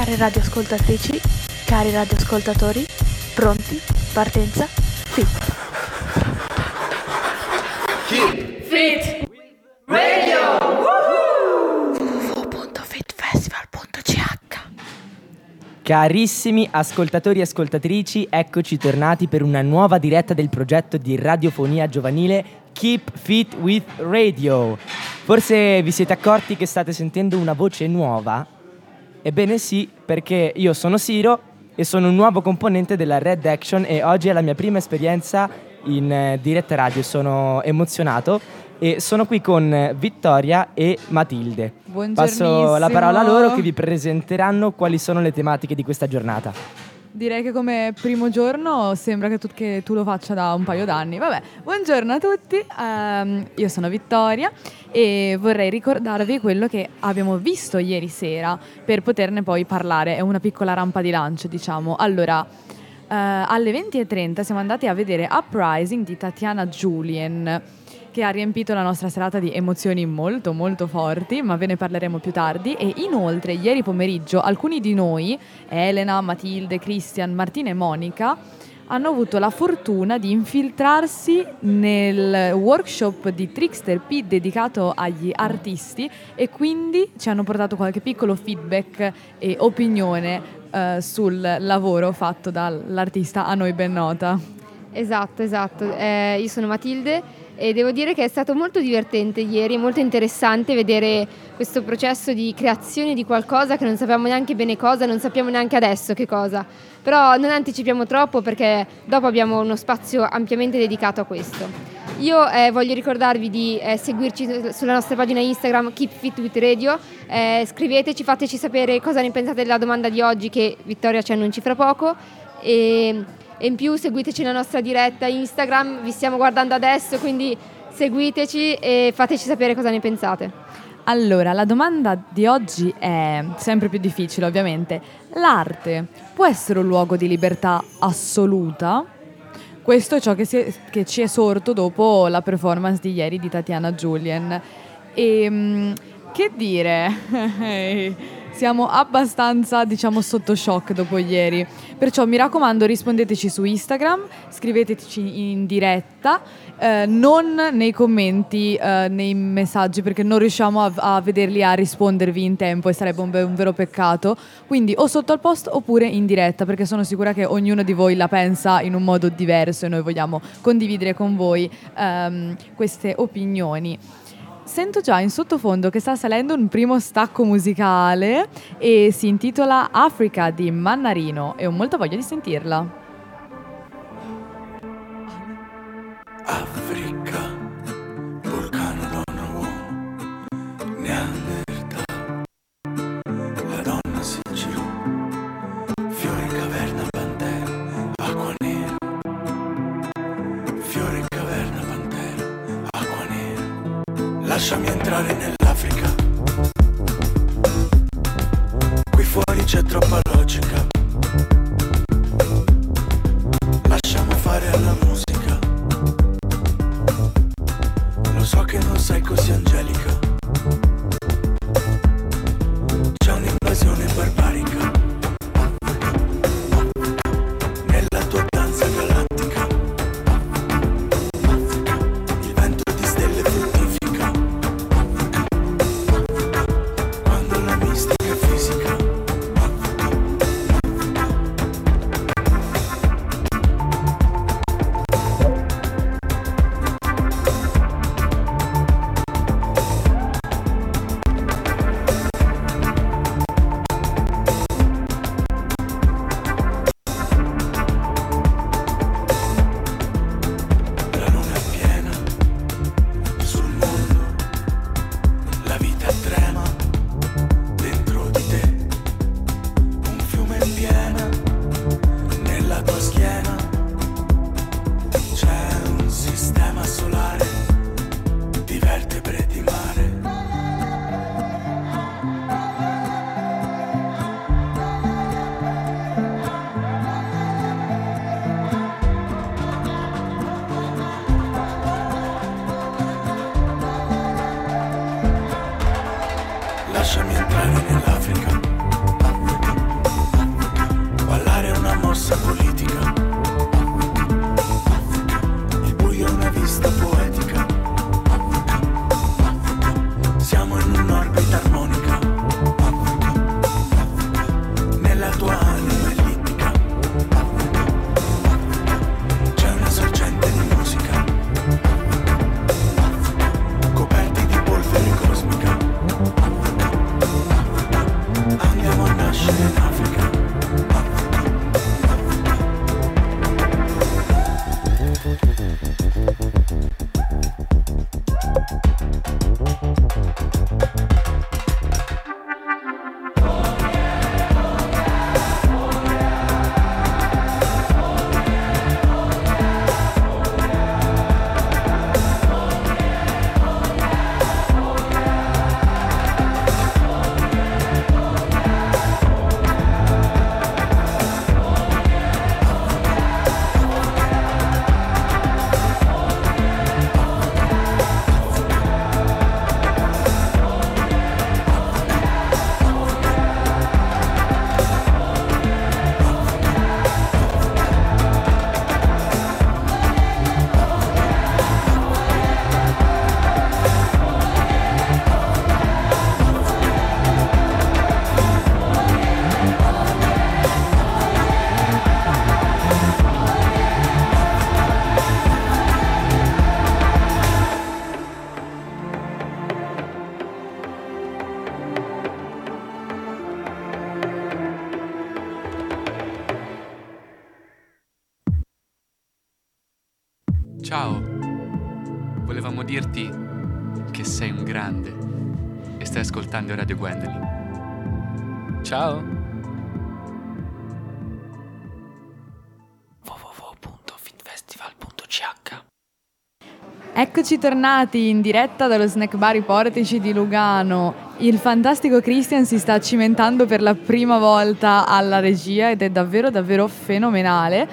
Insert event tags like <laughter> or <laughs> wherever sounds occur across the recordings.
Care radioascoltatrici, cari radioascoltatori, pronti? Partenza? Fit! Fit Radio! www.fitfestival.ch Carissimi ascoltatori e ascoltatrici, eccoci tornati per una nuova diretta del progetto di radiofonia giovanile Keep Fit with Radio. Forse vi siete accorti che state sentendo una voce nuova? Ebbene sì, perché io sono Siro e sono un nuovo componente della Red Action e oggi è la mia prima esperienza in eh, diretta radio, sono emozionato e sono qui con Vittoria e Matilde. Passo la parola a loro che vi presenteranno quali sono le tematiche di questa giornata. Direi che come primo giorno sembra che tu, che tu lo faccia da un paio d'anni. Vabbè, buongiorno a tutti, ehm, io sono Vittoria e vorrei ricordarvi quello che abbiamo visto ieri sera per poterne poi parlare. È una piccola rampa di lancio, diciamo. Allora, eh, alle 20.30 siamo andati a vedere Uprising di Tatiana Julien che ha riempito la nostra serata di emozioni molto molto forti, ma ve ne parleremo più tardi. E inoltre, ieri pomeriggio, alcuni di noi, Elena, Matilde, Christian, Martina e Monica, hanno avuto la fortuna di infiltrarsi nel workshop di Trickster P dedicato agli artisti e quindi ci hanno portato qualche piccolo feedback e opinione eh, sul lavoro fatto dall'artista a noi ben nota. Esatto, esatto. Eh, io sono Matilde e devo dire che è stato molto divertente ieri, molto interessante vedere questo processo di creazione di qualcosa che non sappiamo neanche bene cosa, non sappiamo neanche adesso che cosa. Però non anticipiamo troppo perché dopo abbiamo uno spazio ampiamente dedicato a questo. Io eh, voglio ricordarvi di eh, seguirci sulla nostra pagina Instagram Keep Fit with Radio, eh, scriveteci, fateci sapere cosa ne pensate della domanda di oggi che Vittoria ci annunci fra poco e e in più seguiteci nella nostra diretta Instagram, vi stiamo guardando adesso, quindi seguiteci e fateci sapere cosa ne pensate. Allora, la domanda di oggi è sempre più difficile, ovviamente. L'arte può essere un luogo di libertà assoluta? Questo è ciò che, è, che ci è sorto dopo la performance di ieri di Tatiana Julien. E ehm, che dire? <laughs> siamo abbastanza, diciamo, sotto shock dopo ieri. Perciò mi raccomando, rispondeteci su Instagram, scriveteci in diretta, eh, non nei commenti, eh, nei messaggi, perché non riusciamo a, a, vederli, a rispondervi in tempo e sarebbe un, un, vero peccato. Quindi o sotto al post oppure in diretta, perché sono sicura che ognuno di voi la pensa in un modo diverso e noi vogliamo condividere con voi ehm, queste opinioni. Sento già in sottofondo che sta salendo un primo stacco musicale e si intitola Africa di Mannarino e ho molta voglia di sentirla. Africa, vulcano uomo, Neanderthal, lasciami entrare nell'Africa, qui fuori c'è troppa logica, lasciamo fare alla musica, lo so che non sei così angelica, Eccoci tornati in diretta dallo snack bar I Portici di Lugano. Il fantastico Christian si sta cimentando per la prima volta alla regia ed è davvero davvero fenomenale.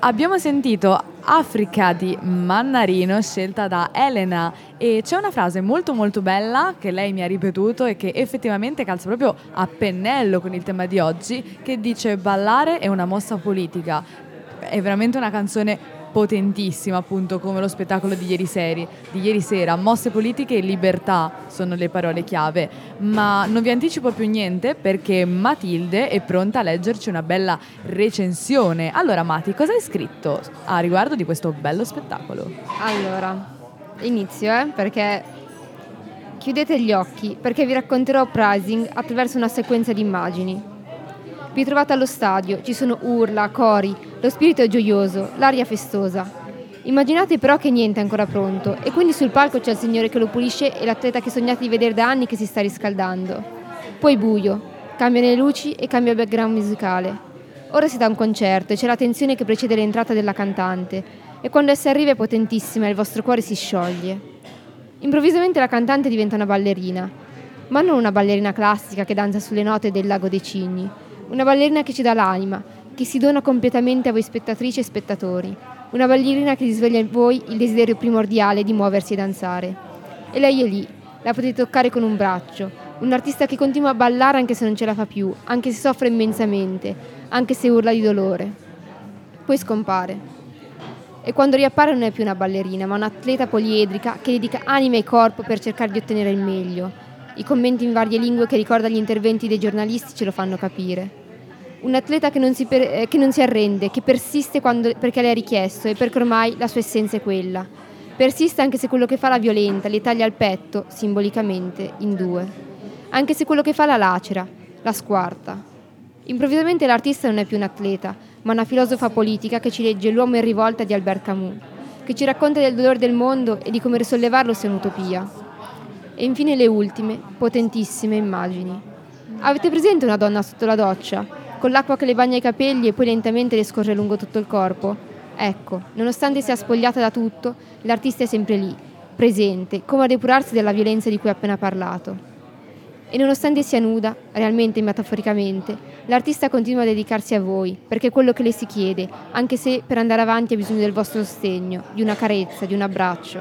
Abbiamo sentito Africa di Mannarino scelta da Elena e c'è una frase molto molto bella che lei mi ha ripetuto e che effettivamente calza proprio a pennello con il tema di oggi che dice ballare è una mossa politica. È veramente una canzone potentissima, appunto, come lo spettacolo di ieri, seri, di ieri sera. Mosse politiche e libertà sono le parole chiave. Ma non vi anticipo più niente perché Matilde è pronta a leggerci una bella recensione. Allora, Mati, cosa hai scritto a riguardo di questo bello spettacolo? Allora, inizio, eh, perché chiudete gli occhi, perché vi racconterò Uprising attraverso una sequenza di immagini. Vi trovate allo stadio, ci sono urla, cori, lo spirito è gioioso, l'aria festosa. Immaginate però che niente è ancora pronto e quindi sul palco c'è il signore che lo pulisce e l'atleta che sognate di vedere da anni che si sta riscaldando. Poi buio, cambiano le luci e cambia il background musicale. Ora si dà un concerto e c'è la tensione che precede l'entrata della cantante e quando essa arriva è potentissima e il vostro cuore si scioglie. Improvvisamente la cantante diventa una ballerina, ma non una ballerina classica che danza sulle note del lago dei cigni, una ballerina che ci dà l'anima, che si dona completamente a voi spettatrici e spettatori, una ballerina che risveglia in voi il desiderio primordiale di muoversi e danzare. E lei è lì, la potete toccare con un braccio, un artista che continua a ballare anche se non ce la fa più, anche se soffre immensamente, anche se urla di dolore. Poi scompare. E quando riappare non è più una ballerina, ma un'atleta poliedrica che dedica anima e corpo per cercare di ottenere il meglio. I commenti in varie lingue che ricorda gli interventi dei giornalisti ce lo fanno capire. Un atleta che non si, per- eh, che non si arrende, che persiste quando- perché le è richiesto e perché ormai la sua essenza è quella. Persiste anche se quello che fa la violenta, le taglia il petto, simbolicamente, in due. Anche se quello che fa la lacera, la squarta. Improvvisamente l'artista non è più un atleta, ma una filosofa politica che ci legge L'uomo in rivolta di Albert Camus, che ci racconta del dolore del mondo e di come risollevarlo sia un'utopia. E infine le ultime, potentissime immagini. Avete presente una donna sotto la doccia, con l'acqua che le bagna i capelli e poi lentamente le scorre lungo tutto il corpo? Ecco, nonostante sia spogliata da tutto, l'artista è sempre lì, presente, come a depurarsi della violenza di cui ho appena parlato. E nonostante sia nuda, realmente e metaforicamente, l'artista continua a dedicarsi a voi, perché è quello che le si chiede, anche se per andare avanti ha bisogno del vostro sostegno, di una carezza, di un abbraccio.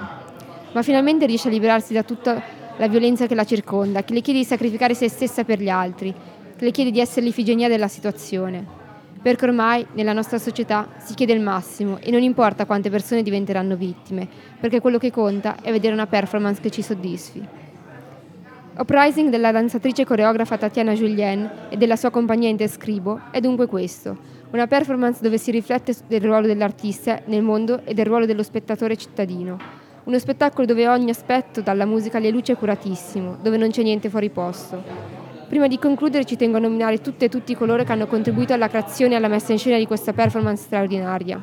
Ma finalmente riesce a liberarsi da tutta la violenza che la circonda, che le chiede di sacrificare se stessa per gli altri, le chiede di essere l'ifigenia della situazione. perché ormai nella nostra società si chiede il massimo e non importa quante persone diventeranno vittime, perché quello che conta è vedere una performance che ci soddisfi. Uprising della danzatrice coreografa Tatiana Julien e della sua compagnia Interscribo è dunque questo, una performance dove si riflette del ruolo dell'artista nel mondo e del ruolo dello spettatore cittadino. Uno spettacolo dove ogni aspetto, dalla musica alle luci, è curatissimo, dove non c'è niente fuori posto. Prima di concludere ci tengo a nominare tutte e tutti coloro che hanno contribuito alla creazione e alla messa in scena di questa performance straordinaria.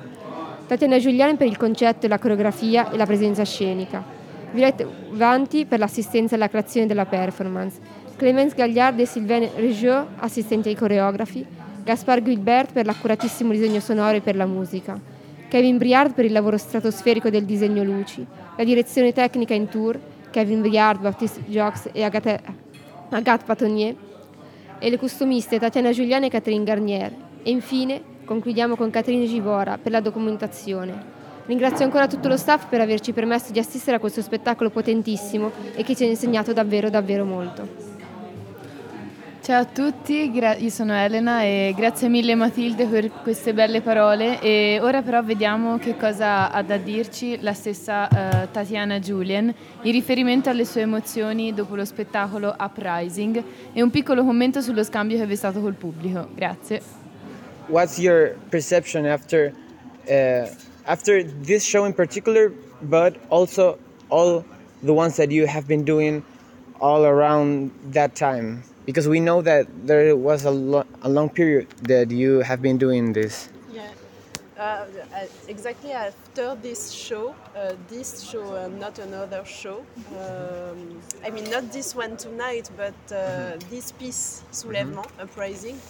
Tatiana Giuliani per il concetto, la coreografia e la presenza scenica. Violette Vanti per l'assistenza alla creazione della performance, Clemence Gagliard e Sylvain Regieux, assistenti ai coreografi, Gaspar Guilbert per l'accuratissimo disegno sonoro e per la musica, Kevin Briard per il lavoro stratosferico del disegno luci, la direzione tecnica in tour, Kevin Briard, Baptiste Jox e Agathe, Agathe Patonier, e le costumiste Tatiana Giuliani e Catherine Garnier. E infine concludiamo con Catherine Givora per la documentazione. Ringrazio ancora tutto lo staff per averci permesso di assistere a questo spettacolo potentissimo e che ci ha insegnato davvero davvero molto. Ciao a tutti, gra- io sono Elena e grazie mille Matilde per queste belle parole e ora però vediamo che cosa ha da dirci la stessa uh, Tatiana Julien in riferimento alle sue emozioni dopo lo spettacolo Uprising e un piccolo commento sullo scambio che vi è stato col pubblico. Grazie. What's your perception after uh, after this show in particular, but also all the ones that you have been doing all around that time? Because we know that there was a, lo- a long period that you have been doing this. Yeah, uh, exactly after this show, uh, this show and not another show. Um, I mean, not this one tonight, but uh, this piece, Soulèvement, Uprising.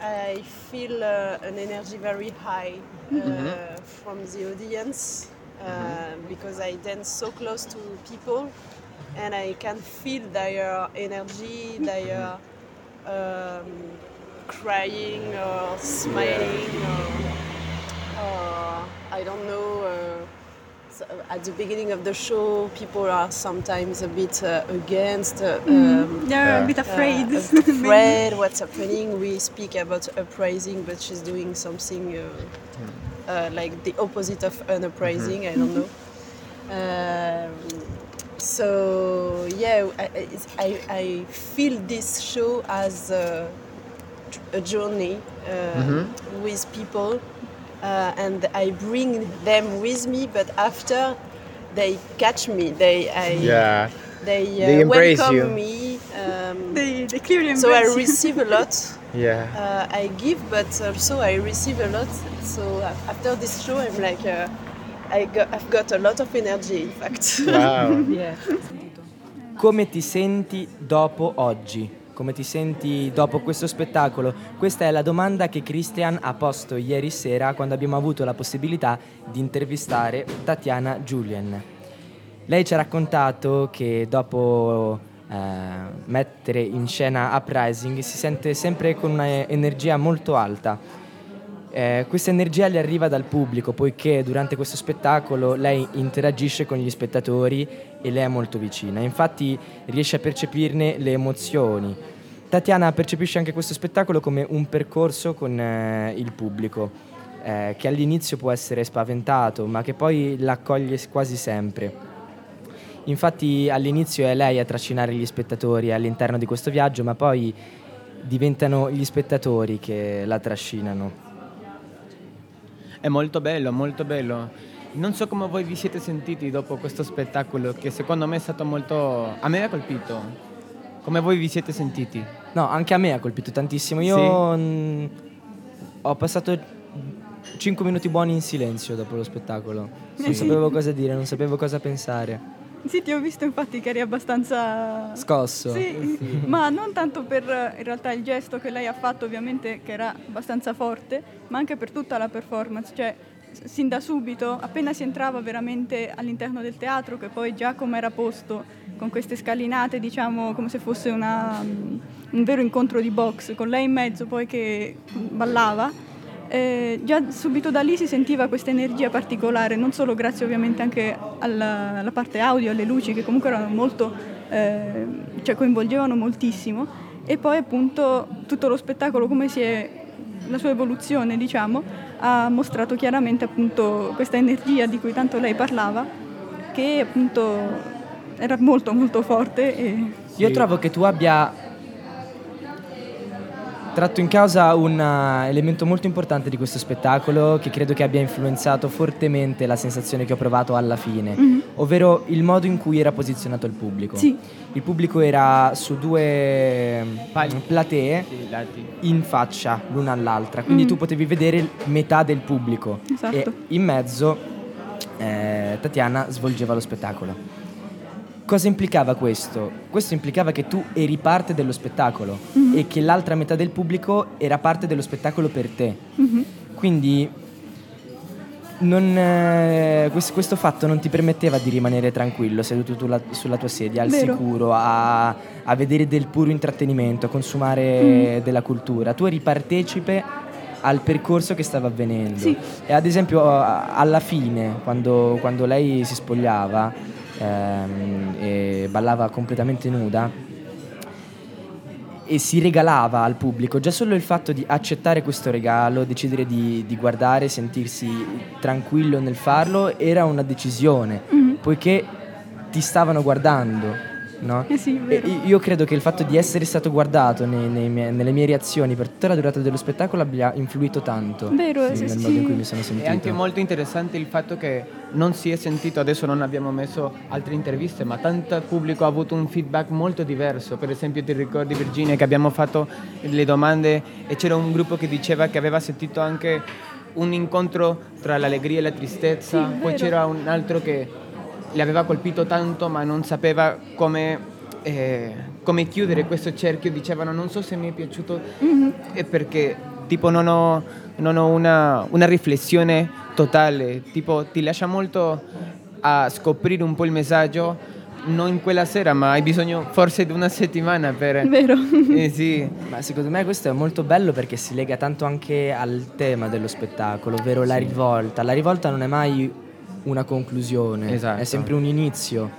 I feel uh, an energy very high uh, from the audience uh, because I dance so close to people and I can feel their energy, their um, crying or smiling or, or I don't know. Uh, at the beginning of the show, people are sometimes a bit uh, against. Uh, um, They're a bit afraid. uh, <laughs> afraid what's happening. We speak about uprising, but she's doing something uh, uh, like the opposite of an uprising. I don't know. Um, so yeah, I, I, I feel this show as a, a journey uh, with people, uh, and I bring them with me. But after they catch me, they I, Yeah. they, uh, They embrace welcome you. me. Um, They, they clearly so I embrace you. receive a lot. <laughs> Yeah. Uh, I give, but also I receive a lot. So after this show, I'm like, uh, I I've got a lot of energy. In fact. Wow. <laughs> yeah. Come ti senti dopo oggi? Come ti senti dopo questo spettacolo? Questa è la domanda che Christian ha posto ieri sera quando abbiamo avuto la possibilità di intervistare Tatiana Julien. Lei ci ha raccontato che dopo eh, mettere in scena Uprising si sente sempre con un'energia molto alta. Eh, questa energia le arriva dal pubblico poiché durante questo spettacolo lei interagisce con gli spettatori e lei è molto vicina, infatti riesce a percepirne le emozioni. Tatiana percepisce anche questo spettacolo come un percorso con eh, il pubblico, eh, che all'inizio può essere spaventato, ma che poi l'accoglie quasi sempre. Infatti all'inizio è lei a trascinare gli spettatori all'interno di questo viaggio, ma poi diventano gli spettatori che la trascinano. È molto bello, molto bello. Non so come voi vi siete sentiti dopo questo spettacolo che secondo me è stato molto... A me ha colpito. Come voi vi siete sentiti? No, anche a me ha colpito tantissimo. Io Sì? mm, ho passato 5 minuti buoni in silenzio dopo lo spettacolo. Non Sì. sapevo cosa dire, non sapevo cosa pensare. Sì, ti ho visto infatti che eri abbastanza... Scosso. Sì, ma non tanto per in realtà il gesto che lei ha fatto, ovviamente, che era abbastanza forte, ma anche per tutta la performance. Cioè, sin da subito, appena si entrava veramente all'interno del teatro, che poi già come era posto, con queste scalinate, diciamo, come se fosse una, un vero incontro di box, con lei in mezzo poi che ballava, eh, già subito da lì si sentiva questa energia particolare, non solo grazie ovviamente anche alla, alla parte audio, alle luci che comunque erano molto, eh, cioè coinvolgevano moltissimo e poi appunto tutto lo spettacolo come si è la sua evoluzione, diciamo, ha mostrato chiaramente appunto questa energia di cui tanto lei parlava, che appunto era molto molto forte. E... Io trovo che tu abbia tratto in causa un uh, elemento molto importante di questo spettacolo che credo che abbia influenzato fortemente la sensazione che ho provato alla fine, Mhm. ovvero il modo in cui era posizionato il pubblico. Sì. Il pubblico era su due mm, platee Sì, lati. in faccia l'una all'altra, quindi Mm. tu potevi vedere metà del pubblico Esatto. e in mezzo eh, Tatiana svolgeva lo spettacolo. Cosa implicava questo? Questo implicava che tu eri parte dello spettacolo Mhm. e che l'altra metà del pubblico era parte dello spettacolo per te. Mhm. Quindi non, eh, questo, questo fatto non ti permetteva di rimanere tranquillo seduto tu la- sulla tua sedia, al Vero. sicuro, a, a vedere del puro intrattenimento, a consumare Mm. della cultura. Tu eri partecipe al percorso che stava avvenendo. Sì. E ad esempio alla fine, quando, quando lei si spogliava ehm, e ballava completamente nuda, e si regalava al pubblico. Già solo il fatto di accettare questo regalo, decidere di, di guardare, sentirsi tranquillo nel farlo, era una decisione, Mhm. poiché ti stavano guardando. No? Eh <laughs> sì. E io credo che il fatto di essere stato guardato nei- nei miei- nelle mie reazioni per tutta la durata dello spettacolo abbia influito tanto Vero, nel sì, modo sì. in cui mi sono sentito. È anche molto interessante il fatto che non si è sentito, adesso non abbiamo messo altre interviste, ma tanto pubblico ha avuto un feedback molto diverso. Per esempio ti ricordi Virginia che abbiamo fatto le domande e c'era un gruppo che diceva che aveva sentito anche un incontro tra l'allegria e la tristezza, Sì, poi c'era un altro che le aveva colpito tanto ma non sapeva come, eh, come chiudere questo cerchio, dicevano non so se mi è piaciuto Mhm. è perché tipo non ho, non ho una, una riflessione totale, tipo ti lascia molto a scoprire un po' il messaggio, non in quella sera, ma hai bisogno forse di una settimana per... <laughs> Vero. Eh, sì. Ma secondo me questo è molto bello perché si lega tanto anche al tema dello spettacolo, ovvero la rivolta. La rivolta non è mai una conclusione, Esatto. è sempre un inizio.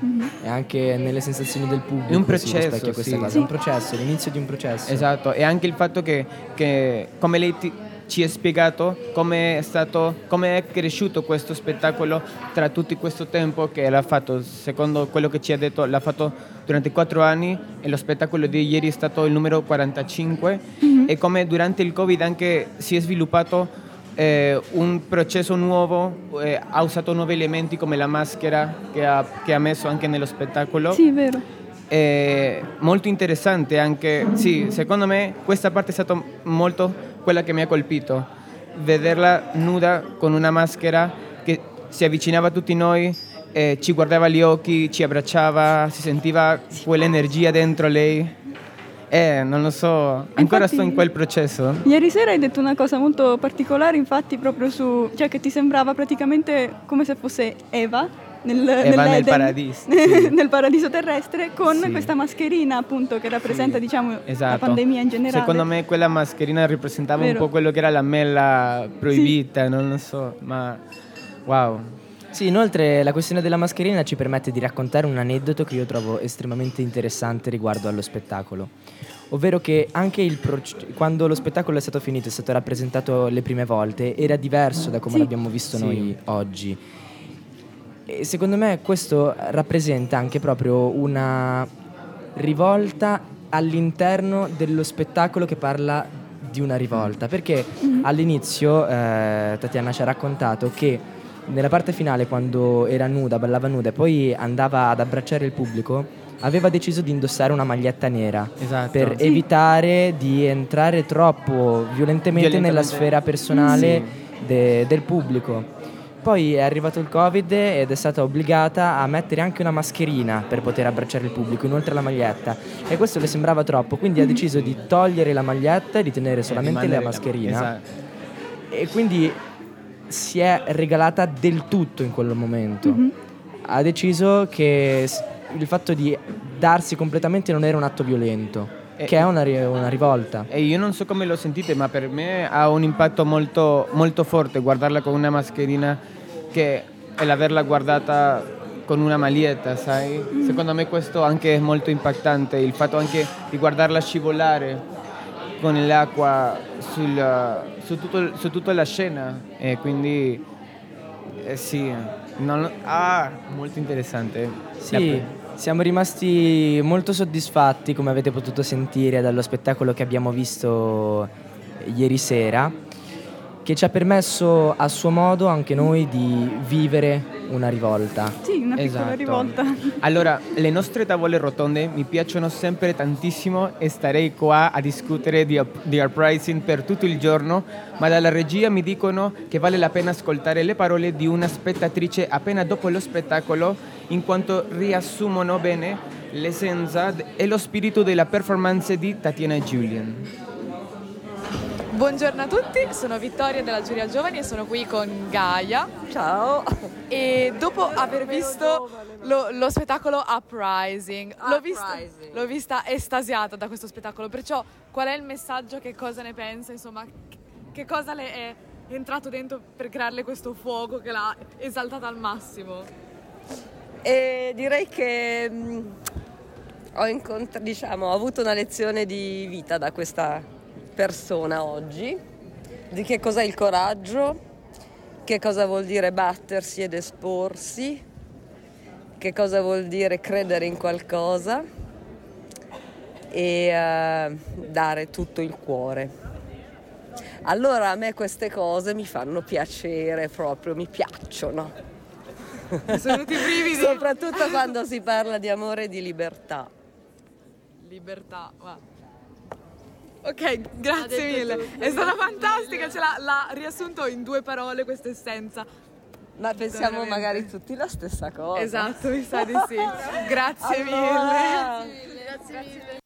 Mhm. E anche nelle sensazioni del pubblico È un si processo, rispecchia questa sì. cosa. Sì. È un processo, l'inizio di un processo. Esatto, e anche il fatto che, che come lei ti- ci ha spiegato come è stato, come è cresciuto questo spettacolo tra tutto questo tempo che l'ha fatto, secondo quello che ci ha detto, l'ha fatto durante quattro anni e lo spettacolo di ieri è stato il numero 45 e come durante il Covid anche si è sviluppato eh, un processo nuovo, eh, ha usato nuovi elementi come la maschera che ha, che ha messo anche nello spettacolo. Sì, vero. È molto interessante anche, sì, secondo me questa parte è stata molto quella che mi ha colpito, vederla nuda con una maschera che si avvicinava a tutti noi, eh, ci guardava agli occhi, ci abbracciava, si sentiva quell'energia dentro lei. Eh, non lo so, ancora Infatti- sto in quel processo. Ieri sera hai detto una cosa molto particolare, infatti proprio su, cioè che ti sembrava praticamente come se fosse Eva nel, Eva nel paradiso, sì. <laughs> nel paradiso terrestre con Sì. questa mascherina appunto che rappresenta diciamo la Esatto. pandemia in generale. Secondo me quella mascherina rappresentava Vero. un po' quello che era la mela proibita, non lo so, ma wow. Sì, inoltre la questione della mascherina ci permette di raccontare un aneddoto che io trovo estremamente interessante riguardo allo spettacolo. Ovvero che anche il proce- quando lo spettacolo è stato finito, è stato rappresentato le prime volte, era diverso da come Sì. l'abbiamo visto Sì. noi oggi. E secondo me questo rappresenta anche proprio una rivolta all'interno dello spettacolo che parla di una rivolta. Perché all'inizio eh, Tatiana ci ha raccontato che nella parte finale, quando era nuda, ballava nuda e poi andava ad abbracciare il pubblico, aveva deciso di indossare una maglietta nera Esatto. per Sì. evitare di entrare troppo violentemente, nella Violentemente. sfera personale Sì. de- del pubblico. Poi è arrivato il Covid ed è stata obbligata a mettere anche una mascherina per poter abbracciare il pubblico, inoltre alla maglietta. E questo le sembrava troppo, quindi ha deciso di togliere la maglietta e di tenere solamente la la- mascherina. esatto. E quindi si è regalata del tutto in quel momento. Mhm. Ha deciso che il fatto di darsi completamente non era un atto violento, E- che è una, una rivolta. E io non so come lo sentite, ma per me ha un impatto molto, molto forte guardarla con una mascherina che è l'averla guardata con una maglietta, sai? Secondo me questo anche è molto impattante, il fatto anche di guardarla scivolare. Con l'acqua sul, su, tutto, su tutta la scena e quindi eh, sì, non, ah, molto interessante. Sì, siamo rimasti molto soddisfatti, come avete potuto sentire, dallo spettacolo che abbiamo visto ieri sera, che ci ha permesso a suo modo anche noi di vivere una rivolta. Sì, una piccola Esatto. rivolta. Allora, le nostre tavole rotonde mi piacciono sempre tantissimo e starei qua a discutere di, di uprising per tutto il giorno, ma dalla regia mi dicono che vale la pena ascoltare le parole di una spettatrice appena dopo lo spettacolo, in quanto riassumono bene l'essenza e lo spirito della performance di Tatiana Julian. Buongiorno a tutti, sono Vittoria della Giuria Giovani e sono qui con Gaia. Ciao! E dopo aver visto lo, lo spettacolo Uprising, l'ho, vista, l'ho vista estasiata da questo spettacolo, perciò qual è il messaggio, che cosa ne pensa, insomma, che cosa le è entrato dentro per crearle questo fuoco che l'ha esaltata al massimo? E direi che mh, ho, incont- diciamo, ho avuto una lezione di vita da questa persona oggi, di che cos'è il coraggio, che cosa vuol dire battersi ed esporsi, che cosa vuol dire credere in qualcosa e eh, dare tutto il cuore. Allora a me queste cose mi fanno piacere proprio, mi piacciono. Sono venuti i brividi. Soprattutto quando si parla di amore e di libertà. Libertà, va. Ok, grazie mille. È stata fantastica, ce l'ha, l'ha riassunto in due parole questa essenza. Ma pensiamo Veramente. magari tutti la stessa cosa. Esatto, mi sa di sì. <laughs> Grazie Allora. mille. Grazie mille.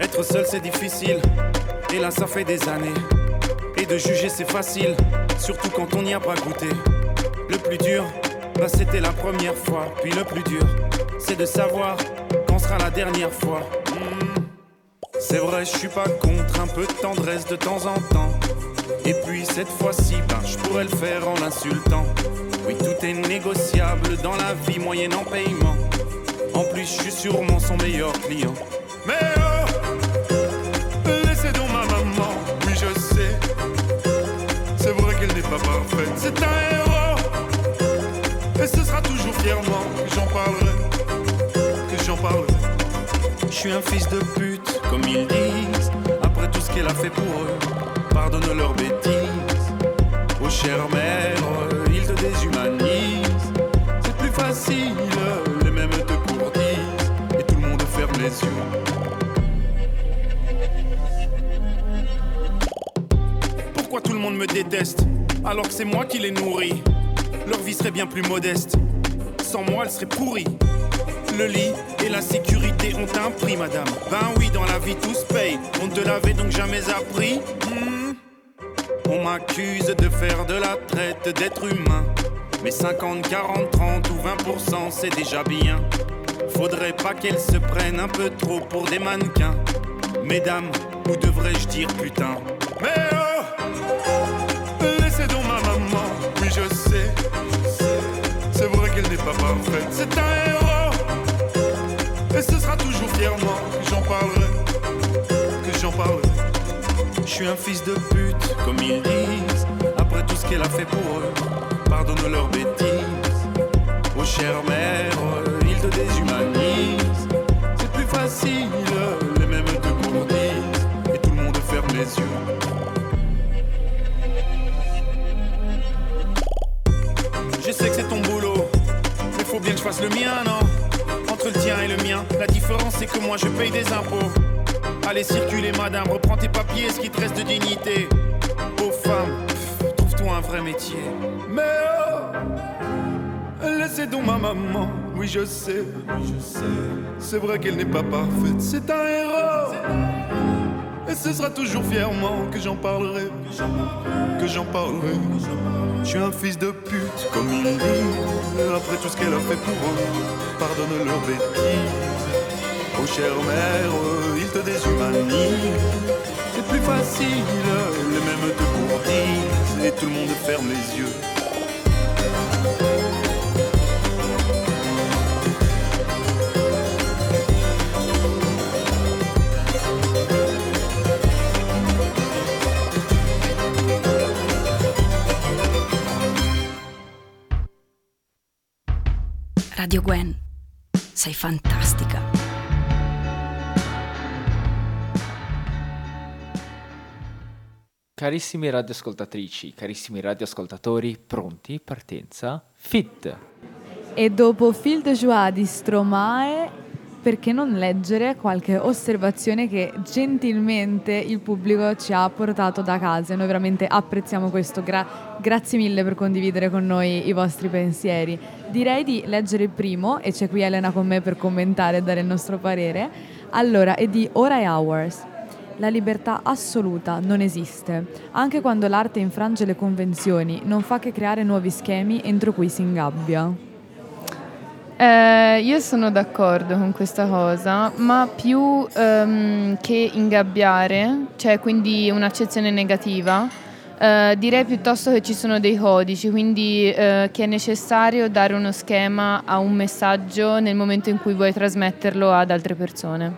Être seul c'est difficile, et là ça fait des années. Et de juger c'est facile, surtout quand on n'y a pas goûté. Le plus dur, bah c'était la première fois. Puis le plus dur, c'est de savoir sera la dernière fois. Hmm. C'est vrai, je suis pas contre un peu de tendresse de temps en temps. Et puis cette fois-ci, ben, je pourrais le faire en l'insultant. Oui, tout est négociable dans la vie moyenne en paiement. En plus, je suis sûrement son meilleur client. Mais oh, laissez donc ma maman, oui je sais. C'est vrai qu'elle n'est pas parfaite, c'est un héros. Et ce sera toujours fièrement que j'en parlerai, Je suis un fils de pute, comme ils disent. Après tout ce qu'elle a fait pour eux, pardonne leurs bêtises. Oh chère mère, ils te déshumanisent. C'est plus facile, les mêmes te courtisent. Et tout le monde ferme les yeux. Pourquoi tout le monde me déteste alors que c'est moi qui les nourris? Leur vie serait bien plus modeste. Sans moi, elle serait pourrie. Le lit et la sécurité ont un prix, madame. Ben oui, dans la vie tout se paye. On ne te l'avait donc jamais appris. Hmm. On m'accuse de faire de la traite d'être humain. Mais 50, 40, 30 ou 20%, c'est déjà bien. Faudrait pas qu'elles se prennent un peu trop pour des mannequins. Mesdames, ou devrais-je dire putain? Mais oh Laissez donc ma maman, oui je sais. C'est vrai qu'elle n'est pas parfaite, c'est un héros. Et ce sera toujours fièrement que j'en parlerai, que j'en parlerai. Je suis un fils de pute, comme ils disent. Après tout ce qu'elle a fait pour eux, pardonne leurs bêtises. Oh chère mère, ils te déshumanisent. C'est plus facile, les mêmes te courtisent. Et tout le monde ferme les yeux. Je sais que c'est ton boulot, mais faut bien que je fasse le mien, non? Le tien et le mien, la différence c'est que moi je paye des impôts. Allez circuler madame, reprends tes papiers, ce qui te reste de dignité. Aux femmes, trouve-toi un vrai métier. Mais oh, laissez donc ma maman, oui je sais, je sais. C'est vrai qu'elle n'est pas parfaite, c'est un héros. Et ce sera toujours fièrement que j'en parlerai, que j'en parlerai. Je suis un fils de pute, comme ils disent. Après tout ce qu'elle a fait pour eux, pardonne leurs bêtises. Oh chère mère, ils te déshumanisent. C'est plus facile, les mêmes te courtisent. Et tout le monde ferme les yeux. Radio Gwen, sei fantastica. Carissimi radioascoltatrici, carissimi radioascoltatori, pronti? Partenza? Fit! E dopo Fil de Joie di Stromae, perché non leggere qualche osservazione che gentilmente il pubblico ci ha portato da casa? Noi veramente apprezziamo questo. Gra- grazie mille per condividere con noi i vostri pensieri. Direi di leggere il primo, e c'è qui Elena con me per commentare e dare il nostro parere. Allora, è di Ora e Hours. La libertà assoluta non esiste. Anche quando l'arte infrange le convenzioni, non fa che creare nuovi schemi entro cui si ingabbia. Eh, io sono d'accordo con questa cosa, ma più ehm, che ingabbiare, cioè quindi un'accezione negativa, eh, direi piuttosto che ci sono dei codici, quindi eh, che è necessario dare uno schema a un messaggio nel momento in cui vuoi trasmetterlo ad altre persone.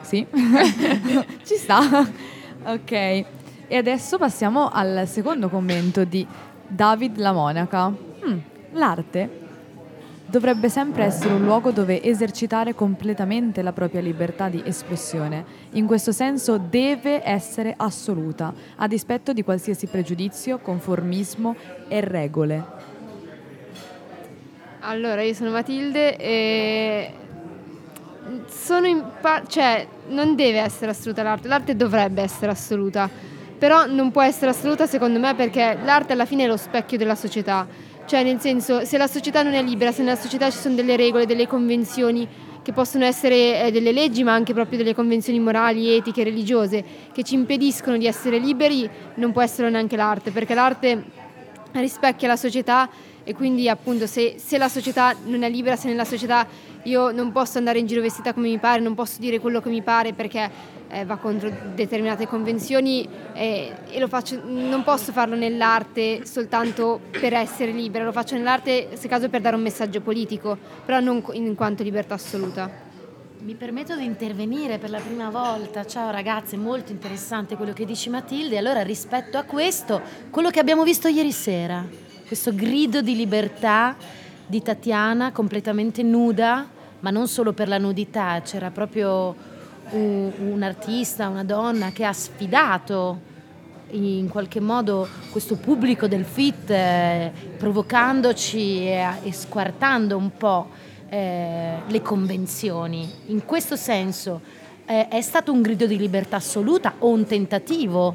Sì, <laughs> ci sta. Ok, e adesso passiamo al secondo commento di David La Monaca. Hmm, l'arte dovrebbe sempre essere un luogo dove esercitare completamente la propria libertà di espressione. In questo senso deve essere assoluta, a dispetto di qualsiasi pregiudizio, conformismo e regole. Allora, io sono Matilde e sono in pa- cioè non deve essere assoluta l'arte, l'arte dovrebbe essere assoluta, però non può essere assoluta secondo me perché l'arte alla fine è lo specchio della società, cioè nel senso se la società non è libera, se nella società ci sono delle regole, delle convenzioni che possono essere eh, delle leggi ma anche proprio delle convenzioni morali, etiche, religiose che ci impediscono di essere liberi, non può essere neanche l'arte, perché l'arte rispecchia la società e quindi appunto se, se la società non è libera, se nella società io non posso andare in giro vestita come mi pare, non posso dire quello che mi pare perché eh, va contro determinate convenzioni eh, e faccio, non posso farlo nell'arte soltanto per essere libera, lo faccio nell'arte se caso per dare un messaggio politico, però non in quanto libertà assoluta. Mi permetto di intervenire per la prima volta. Ciao ragazze, molto interessante quello che dici Matilde. Allora rispetto a questo, quello che abbiamo visto ieri sera, questo grido di libertà di Tatiana completamente nuda, ma non solo per la nudità, c'era proprio un, un artista, una donna che ha sfidato in qualche modo questo pubblico del fit, eh, provocandoci e, e, squartando un po' eh, le convenzioni. In questo senso eh, è stato un grido di libertà assoluta o un tentativo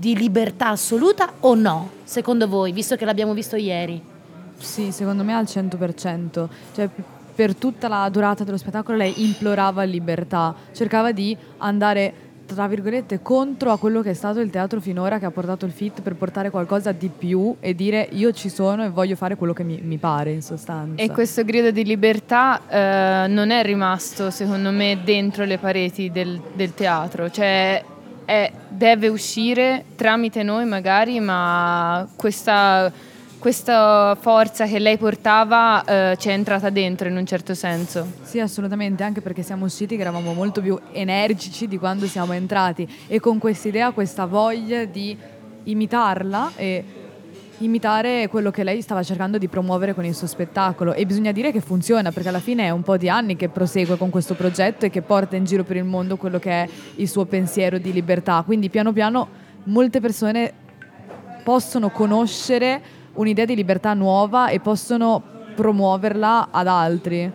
di libertà assoluta o no, secondo voi, visto che l'abbiamo visto ieri? Sì, secondo me al 100%. Cioè, per tutta la durata dello spettacolo lei implorava libertà, cercava di andare tra virgolette contro a quello che è stato il teatro finora che ha portato il fit per portare qualcosa di più e dire io ci sono e voglio fare quello che mi, mi pare in sostanza. E questo grido di libertà eh, non è rimasto secondo me dentro le pareti del, del teatro, cioè è, deve uscire tramite noi magari, ma questa questa forza che lei portava eh, ci è entrata dentro in un certo senso. Sì, assolutamente, anche perché siamo usciti che eravamo molto più energici di quando siamo entrati. E con questa idea, questa voglia di imitarla e imitare quello che lei stava cercando di promuovere con il suo spettacolo. E bisogna dire che funziona perché alla fine è un po' di anni che prosegue con questo progetto e che porta in giro per il mondo quello che è il suo pensiero di libertà, quindi piano piano molte persone possono conoscere un'idea di libertà nuova e possono promuoverla ad altri.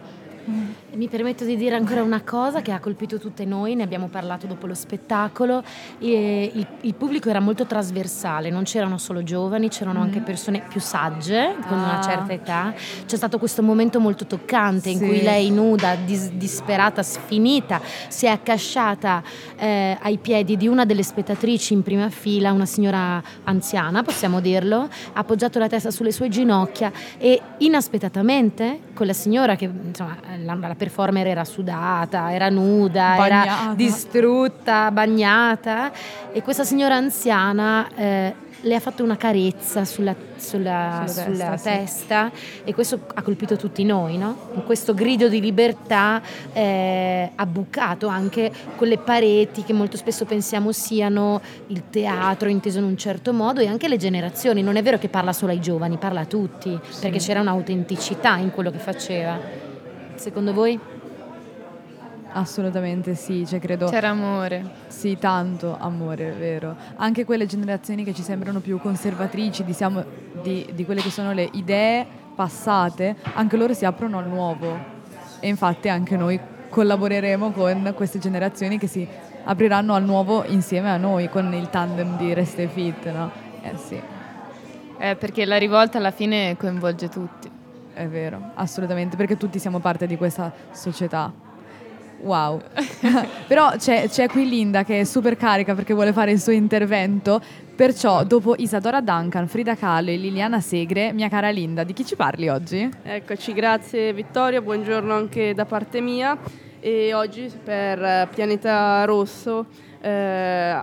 Mi permetto di dire ancora una cosa che ha colpito tutte noi, ne abbiamo parlato dopo lo spettacolo, il, il, pubblico era molto trasversale, non c'erano solo giovani, c'erano mm. anche persone più sagge, con ah. una certa età. C'è stato questo momento molto toccante in sì. cui lei nuda, dis, disperata, sfinita, si è accasciata eh, ai piedi di una delle spettatrici in prima fila, una signora anziana, possiamo dirlo, ha appoggiato la testa sulle sue ginocchia e inaspettatamente quella signora che insomma la, la performer era sudata, era nuda, Bagnata. era distrutta, bagnata e questa signora anziana eh, le ha fatto una carezza sulla, sulla- Sulla sulla testa, sì. testa e questo ha colpito tutti noi, no? Questo grido di libertà eh, ha bucato anche quelle pareti che molto spesso pensiamo siano il teatro inteso in un certo modo e anche le generazioni. Non è vero che parla solo ai giovani, parla a tutti, perché c'era un'autenticità in quello che faceva. Secondo voi? Assolutamente sì, cioè credo... C'era amore. Sì, tanto amore, è vero. Anche quelle generazioni che ci sembrano più conservatrici di, siamo- di- di quelle che sono le idee passate, anche loro si aprono al nuovo. E infatti anche noi collaboreremo con queste generazioni che si apriranno al nuovo insieme a noi, con il tandem di Reste Fit, no? Eh sì. Eh, perché la rivolta alla fine coinvolge tutti. È vero, assolutamente, perché tutti siamo parte di questa società. Wow. <laughs> Però c'è, c'è qui Linda che è super carica perché vuole fare il suo intervento. Perciò, dopo Isadora Duncan, Frida Kahlo e Liliana Segre, mia cara Linda, di chi ci parli oggi? Eccoci, grazie Vittoria, buongiorno anche da parte mia. E oggi per eh, Pianeta Rosso eh,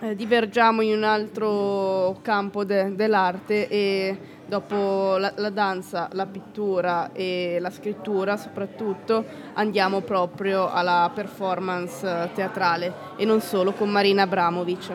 eh, divergiamo in un altro campo de- dell'arte e dopo la, la danza, la pittura e la scrittura soprattutto andiamo proprio alla performance teatrale e non solo con Marina Abramovic.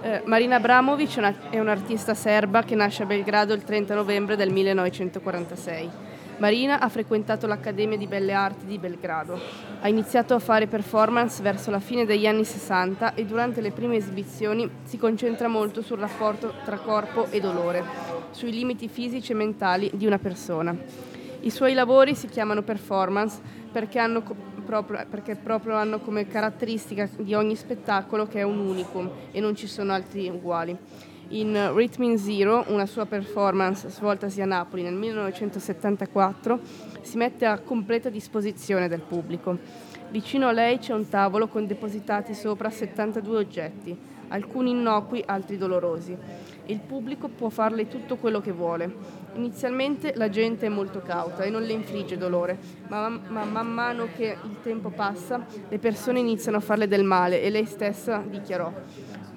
Eh, Marina Abramovic è, una- è un'artista serba che nasce a Belgrado il 30 novembre del 1946. Marina ha frequentato l'Accademia di Belle Arti di Belgrado. Ha iniziato a fare performance verso la fine degli anni 60 e durante le prime esibizioni si concentra molto sul rapporto tra corpo e dolore, sui limiti fisici e mentali di una persona. I suoi lavori si chiamano performance perché, hanno co- proprio, perché proprio hanno come caratteristica di ogni spettacolo che è un unicum e non ci sono altri uguali. In Rhythm in Zero, una sua performance svoltasi a Napoli nel 1974, si mette a completa disposizione del pubblico. Vicino a lei c'è un tavolo con depositati sopra 72 oggetti, alcuni innocui, altri dolorosi. Il pubblico può farle tutto quello che vuole. Inizialmente la gente è molto cauta e non le infligge dolore, ma, ma man mano che il tempo passa le persone iniziano a farle del male e lei stessa dichiarò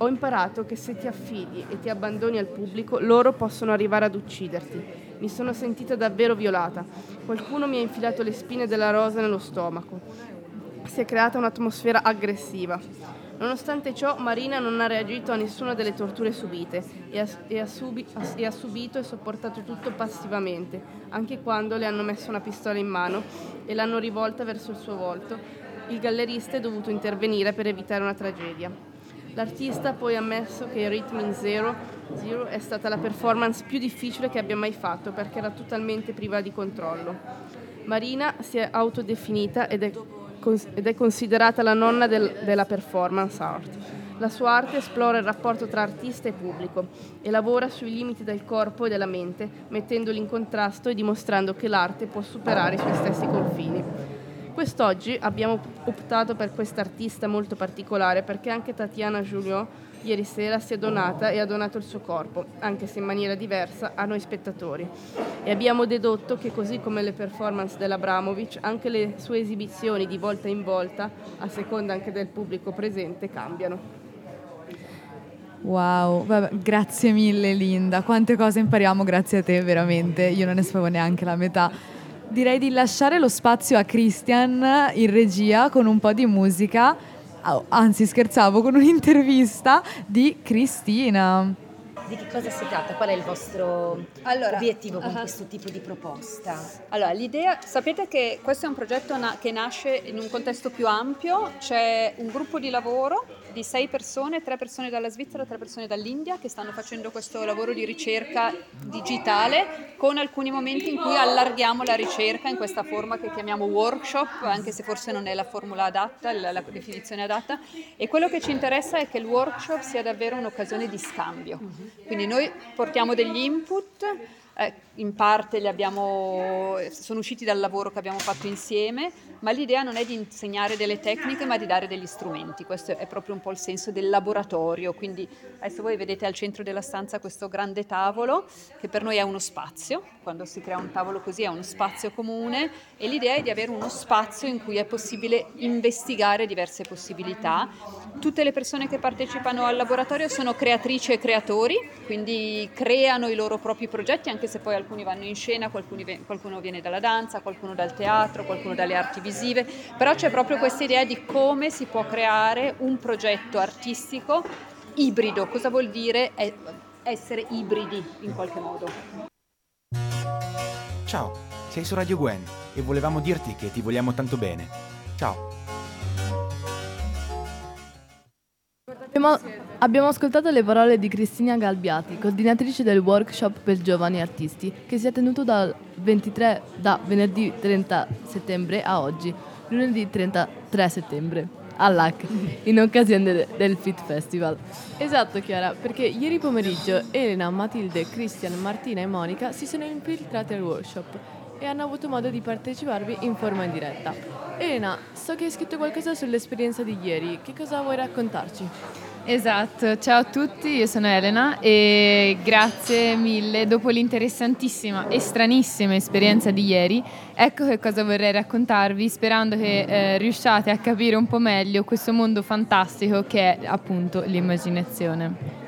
ho imparato che se ti affidi e ti abbandoni al pubblico, loro possono arrivare ad ucciderti. Mi sono sentita davvero violata. Qualcuno mi ha infilato le spine della rosa nello stomaco. Si è creata un'atmosfera aggressiva. Nonostante ciò, Marina non ha reagito a nessuna delle torture subite e ha, e ha subi- e ha subito e sopportato tutto passivamente, anche quando le hanno messo una pistola in mano e l'hanno rivolta verso il suo volto. Il gallerista è dovuto intervenire per evitare una tragedia. L'artista ha poi ammesso che Rhythm in Zero, Zero è stata la performance più difficile che abbia mai fatto perché era totalmente priva di controllo. Marina si è autodefinita ed è, cons- ed è considerata la nonna del- della performance art. La sua arte esplora il rapporto tra artista e pubblico e lavora sui limiti del corpo e della mente, mettendoli in contrasto e dimostrando che l'arte può superare i suoi stessi confini. Quest'oggi abbiamo optato per quest'artista molto particolare perché anche Tatiana Giulio ieri sera si è donata e ha donato il suo corpo, anche se in maniera diversa, a noi spettatori. E abbiamo dedotto che così come le performance dell'Abramovic, anche le sue esibizioni di volta in volta, a seconda anche del pubblico presente, cambiano. Wow, vabbè, grazie mille Linda, quante cose impariamo grazie a te veramente, io non ne sapevo neanche la metà. Direi di lasciare lo spazio a Christian in regia con un po' di musica, Oh, anzi scherzavo, con un'intervista di Cristina. Di che cosa si tratta? Qual è il vostro Allora, obiettivo con ah. questo tipo di proposta? Allora, l'idea, sapete che questo è un progetto na- che nasce in un contesto più ampio, c'è un gruppo di lavoro di sei persone, tre persone dalla Svizzera, tre persone dall'India che stanno facendo questo lavoro di ricerca digitale con alcuni momenti in cui allarghiamo la ricerca in questa forma che chiamiamo workshop, anche se forse non è la formula adatta, la, la definizione adatta, e quello che ci interessa è che il workshop sia davvero un'occasione di scambio. Quindi noi portiamo degli input, eh, in parte abbiamo, sono usciti dal lavoro che abbiamo fatto insieme, ma l'idea non è di insegnare delle tecniche ma di dare degli strumenti, questo è proprio un po' il senso del laboratorio, quindi adesso voi vedete al centro della stanza questo grande tavolo che per noi è uno spazio, quando si crea un tavolo così è uno spazio comune e l'idea è di avere uno spazio in cui è possibile investigare diverse possibilità. Tutte le persone che partecipano al laboratorio sono creatrici e creatori, quindi creano i loro propri progetti, anche se poi alcuni vanno in scena, qualcuno viene dalla danza, qualcuno dal teatro, qualcuno dalle arti visive, però c'è proprio questa idea di come si può creare un progetto artistico ibrido. Cosa vuol dire essere ibridi in qualche modo? Ciao, sei su Radio Gwen e volevamo dirti che ti vogliamo tanto bene. Ciao. Abbiamo, abbiamo, ascoltato le parole di Cristina Galbiati, coordinatrice del workshop per giovani artisti, che si è tenuto dal 23, da venerdì 30 settembre a oggi, lunedì 33 settembre, all'AC, in occasione de, del Fit Festival. Esatto Chiara, perché ieri pomeriggio Elena, Matilde, Christian, Martina e Monica si sono infiltrate al workshop e hanno avuto modo di parteciparvi in forma in diretta. Elena, so che hai scritto qualcosa sull'esperienza di ieri, che cosa vuoi raccontarci? Esatto, ciao a tutti, io sono Elena e grazie mille. Dopo l'interessantissima e stranissima esperienza di ieri, ecco che cosa vorrei raccontarvi, sperando che eh, riusciate a capire un po' meglio questo mondo fantastico che è appunto l'immaginazione.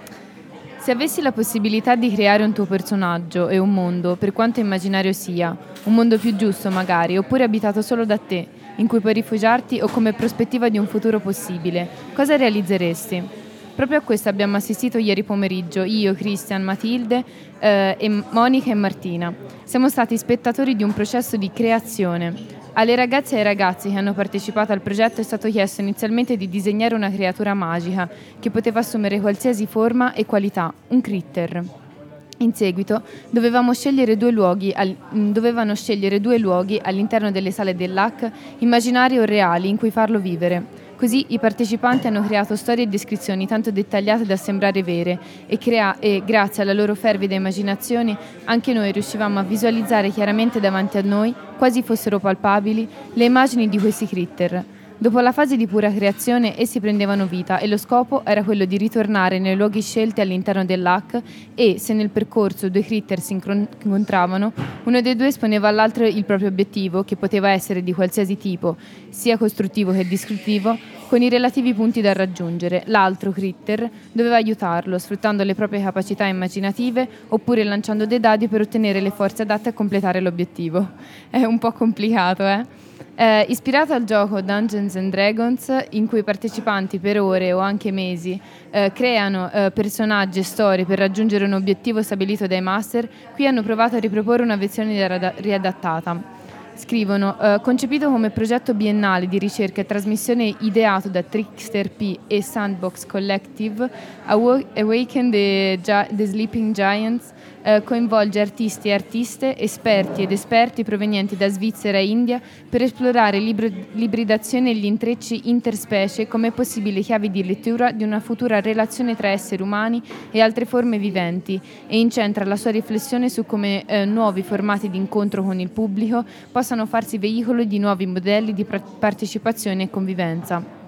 Se avessi la possibilità di creare un tuo personaggio e un mondo, per quanto immaginario sia, un mondo più giusto magari, oppure abitato solo da te, in cui puoi rifugiarti o come prospettiva di un futuro possibile, cosa realizzeresti? Proprio a questo abbiamo assistito ieri pomeriggio, io, Christian, Matilde, eh, e Monica e Martina. Siamo stati spettatori di un processo di creazione, alle ragazze e ai ragazzi che hanno partecipato al progetto è stato chiesto inizialmente di disegnare una creatura magica che poteva assumere qualsiasi forma e qualità, un critter. In seguito scegliere al, mm, dovevano scegliere due luoghi all'interno delle sale dell'AC, immaginari o reali, in cui farlo vivere. Così i partecipanti hanno creato storie e descrizioni tanto dettagliate da sembrare vere e, crea- e grazie alla loro fervida immaginazione anche noi riuscivamo a visualizzare chiaramente davanti a noi, quasi fossero palpabili, le immagini di questi critter. Dopo la fase di pura creazione essi prendevano vita e lo scopo era quello di ritornare nei luoghi scelti all'interno dell'hack e, se nel percorso due critter si incontravano, uno dei due esponeva all'altro il proprio obiettivo, che poteva essere di qualsiasi tipo, sia costruttivo che distruttivo, con i relativi punti da raggiungere. L'altro critter doveva aiutarlo, sfruttando le proprie capacità immaginative oppure lanciando dei dadi per ottenere le forze adatte a completare l'obiettivo. È un po' complicato, eh? Eh, ispirato al gioco Dungeons and Dragons, in cui i partecipanti per ore o anche mesi eh, creano eh, personaggi e storie per raggiungere un obiettivo stabilito dai master, qui hanno provato a riproporre una versione riadattata. Scrivono, eh, concepito come progetto biennale di ricerca e trasmissione ideato da Trickster P e Sandbox Collective, Awaken the, the Sleeping Giants eh, coinvolge artisti e artiste, esperti ed esperti provenienti da Svizzera e India per esplorare l'ibridazione e gli intrecci interspecie come possibili chiavi di lettura di una futura relazione tra esseri umani e altre forme viventi e incentra la sua riflessione su come eh, nuovi formati di incontro con il pubblico possano farsi veicolo di nuovi modelli di partecipazione e convivenza.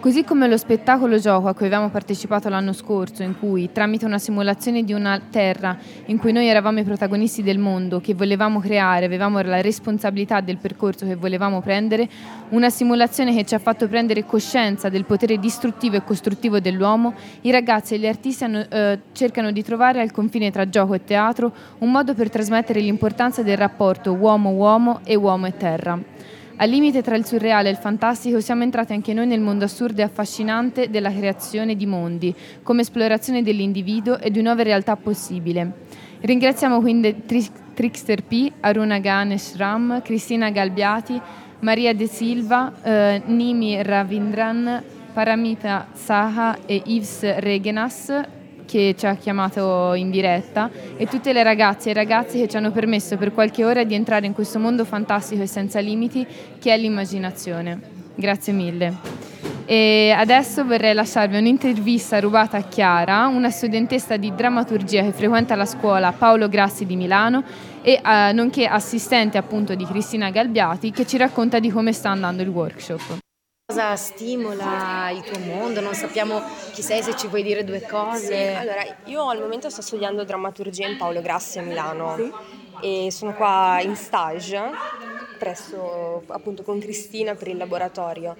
Così come lo spettacolo gioco a cui avevamo partecipato l'anno scorso, in cui, tramite una simulazione di una terra in cui noi eravamo i protagonisti del mondo che volevamo creare, avevamo la responsabilità del percorso che volevamo prendere, una simulazione che ci ha fatto prendere coscienza del potere distruttivo e costruttivo dell'uomo, i ragazzi e gli artisti hanno, eh, cercano di trovare al confine tra gioco e teatro un modo per trasmettere l'importanza del rapporto uomo-uomo e uomo e terra. Al limite tra il surreale e il fantastico siamo entrati anche noi nel mondo assurdo e affascinante della creazione di mondi, come esplorazione dell'individuo e di nuove realtà possibili. Ringraziamo quindi Trickster P, Aruna Ganesh Ram, Cristina Galbiati, Maria De Silva, eh, Nimi Ravindran, Paramita Saha e Yves Regenas che ci ha chiamato in diretta e tutte le ragazze e i ragazzi che ci hanno permesso per qualche ora di entrare in questo mondo fantastico e senza limiti che è l'immaginazione. Grazie mille. E adesso vorrei lasciarvi un'intervista rubata a Chiara, una studentessa di drammaturgia che frequenta la scuola Paolo Grassi di Milano e eh, nonché assistente appunto di Cristina Galbiati che ci racconta di come sta andando il workshop. Cosa stimola il tuo mondo? Non sappiamo chi sei, se ci vuoi dire due cose. Sì, allora, io al momento sto studiando drammaturgia in Paolo Grassi a Milano e sono qua in stage presso appunto con Cristina per il laboratorio.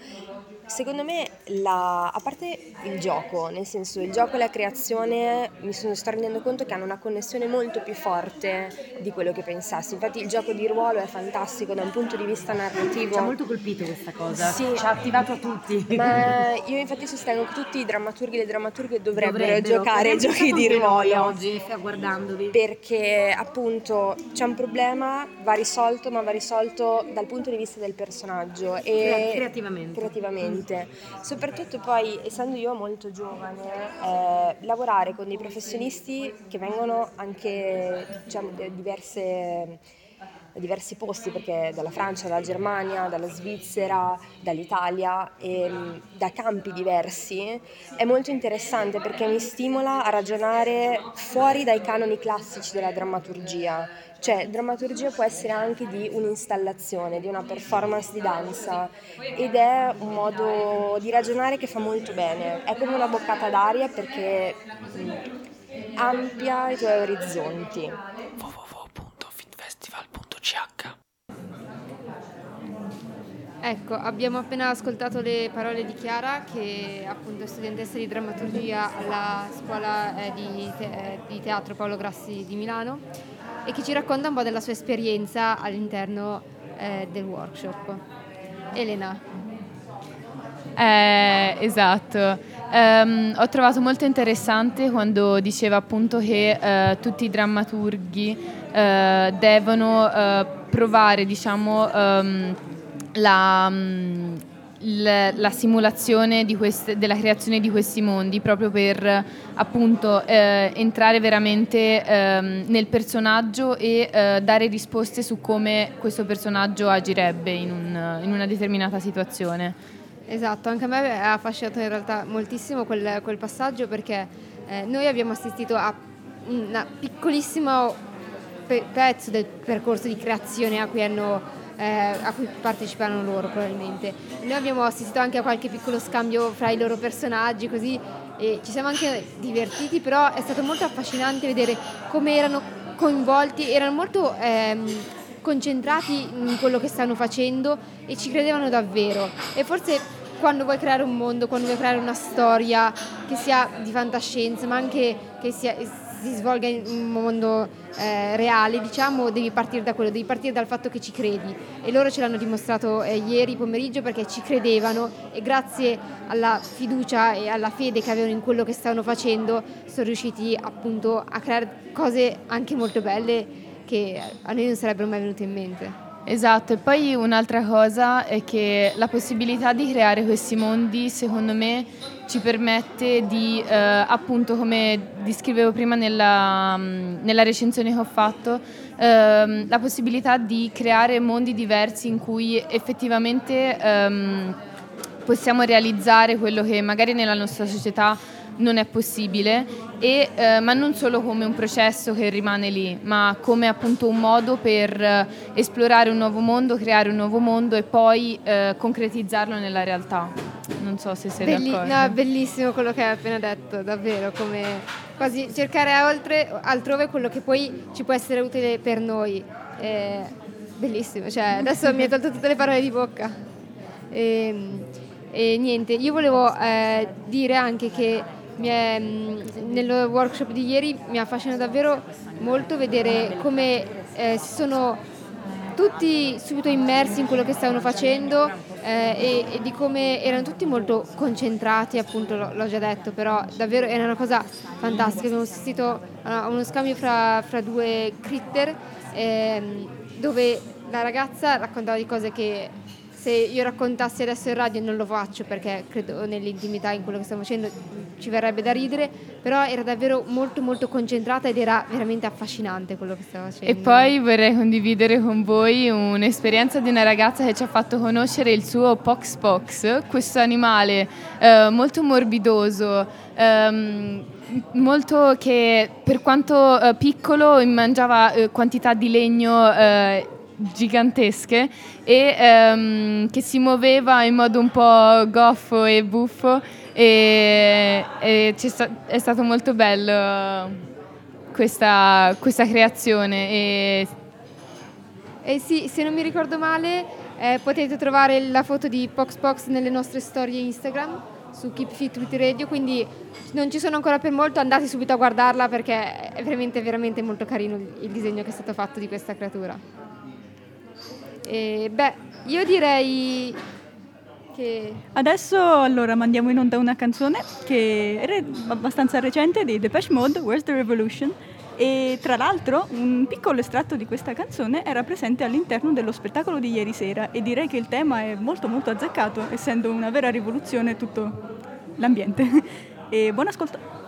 Secondo me, la- a parte il gioco, nel senso il gioco e la creazione, mi sono, sto rendendo conto che hanno una connessione molto più forte di quello che pensassi. Infatti il gioco di ruolo è fantastico da un punto di vista narrativo. Ci ha molto colpito questa cosa. Sì. Ci ha attivato a tutti. Ma io infatti sostengo che tutti i drammaturghi e le drammaturghe dovrebbero, Dovrebbero, giocare giochi di ruolo. oggi, guardandovi. Perché appunto c'è un problema, va risolto, ma va risolto dal punto di vista del personaggio e Crea- creativamente. Creativamente. Soprattutto poi, essendo io molto giovane, eh, lavorare con dei professionisti che vengono anche diciamo, da diverse diversi posti perché dalla Francia, dalla Germania, dalla Svizzera, dall'Italia e mh, da campi diversi è molto interessante perché mi stimola a ragionare fuori dai canoni classici della drammaturgia. Cioè, drammaturgia può essere anche di un'installazione, di una performance di danza ed è un modo di ragionare che fa molto bene. È come una boccata d'aria perché mh, ampia i tuoi orizzonti. www.fitfestival.ch Ecco, abbiamo appena ascoltato le parole di Chiara, che appunto è studentessa di drammaturgia alla scuola eh, di, te- eh, di teatro Paolo Grassi di Milano e che ci racconta un po' della sua esperienza all'interno eh, del workshop. Elena. Eh, esatto. Ehm, ho trovato molto interessante quando diceva appunto che eh, tutti i drammaturghi eh, devono eh, provare, diciamo, ehm, la, mm, il- la simulazione queste- della creazione di questi mondi proprio per eh, appunto eh, entrare veramente ehm, nel personaggio e eh, dare risposte su come questo personaggio agirebbe in, un- in una determinata situazione. Esatto, anche a me ha affascinato in realtà moltissimo quel, quel passaggio perché eh, noi abbiamo assistito a un piccolissimo pe- pezzo del percorso di creazione a cui, hanno, eh, a cui partecipano loro probabilmente. Noi abbiamo assistito anche a qualche piccolo scambio fra i loro personaggi così e ci siamo anche divertiti, però è stato molto affascinante vedere come erano coinvolti, erano molto ehm, concentrati in quello che stanno facendo e ci credevano davvero. E forse quando vuoi creare un mondo, quando vuoi creare una storia che sia di fantascienza, ma anche che sia- si svolga in un mondo eh, reale, diciamo, devi partire da quello, devi partire dal fatto che ci credi. E loro ce l'hanno dimostrato eh, ieri pomeriggio perché ci credevano e grazie alla fiducia e alla fede che avevano in quello che stavano facendo sono riusciti appunto a creare cose anche molto belle che a noi non sarebbero mai venute in mente. Esatto, e poi un'altra cosa è che la possibilità di creare questi mondi, secondo me, ci permette di, eh, appunto, come descrivevo prima nella, mm, nella recensione che ho fatto, ehm, la possibilità di creare mondi diversi in cui effettivamente ehm, possiamo realizzare quello che magari nella nostra società non è possibile, e, eh, ma non solo come un processo che rimane lì, ma come appunto un modo per eh, esplorare un nuovo mondo, creare un nuovo mondo e poi eh, concretizzarlo nella realtà. Non so se sei Belli- d'accordo. no, bellissimo quello che hai appena detto, davvero, come quasi cercare oltre, altrove quello che poi ci può essere utile per noi. Eh, bellissimo, cioè adesso mi hai tolto tutte le parole di bocca. E, e niente, io volevo eh, dire anche che è, mh, nel workshop di ieri mi ha affascinato davvero molto vedere come eh, si sono tutti subito immersi in quello che stavano facendo eh, e, e di come erano tutti molto concentrati, appunto l'ho, l'ho già detto, però davvero era una cosa fantastica. Abbiamo assistito a uno scambio fra, fra due critter ehm, dove la ragazza raccontava di cose che se io raccontassi adesso in radio non lo faccio perché credo nell'intimità in quello che stiamo facendo ci verrebbe da ridere, però era davvero molto molto concentrata ed era veramente affascinante quello che stava facendo. E poi vorrei condividere con voi un'esperienza di una ragazza che ci ha fatto conoscere il suo Pox Pox, questo animale eh, molto morbidoso, ehm, molto che per quanto eh, piccolo mangiava eh, quantità di legno eh, gigantesche e ehm, che si muoveva in modo un po' goffo e buffo e, e sta- è stato molto bello questa, questa creazione e E sì, se non mi ricordo male, eh, potete trovare la foto di Pox Pox nelle nostre storie Instagram su Keep Fit with Radio, quindi non ci sono ancora per molto, andate subito a guardarla perché è veramente veramente molto carino il disegno che è stato fatto di questa creatura. E, beh, io direi che Adesso allora mandiamo in onda una canzone che è abbastanza recente di Depeche Mode, Where's the Revolution? E tra l'altro un piccolo estratto di questa canzone era presente all'interno dello spettacolo di ieri sera e direi che il tema è molto molto azzeccato, essendo una vera rivoluzione tutto l'ambiente. <laughs> E buon ascolto!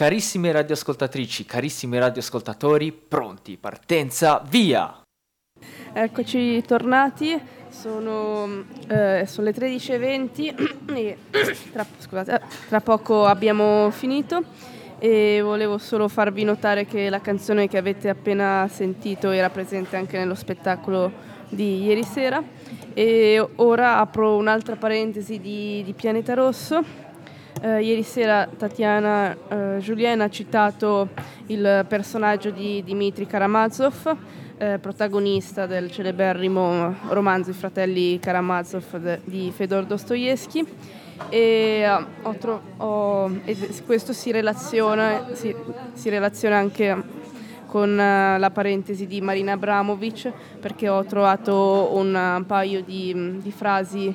Carissime radioascoltatrici, carissimi radioascoltatori, pronti, partenza, via! Eccoci tornati, sono, eh, sono le 13.20 e <clears throat> <coughs> tra, scusate, tra poco abbiamo finito e volevo solo farvi notare che la canzone che avete appena sentito era presente anche nello spettacolo di ieri sera e ora apro un'altra parentesi di, di Pianeta Rosso. Eh, ieri sera Tatiana eh, Julien ha citato il personaggio di Dmitry Karamazov, eh, protagonista del celeberrimo romanzo I fratelli Karamazov de- di Fedor Dostoevsky. E, eh, ho tro- ho- e questo si relaziona, si, si relaziona anche con eh, la parentesi di Marina Abramovic perché ho trovato un, un paio di, di frasi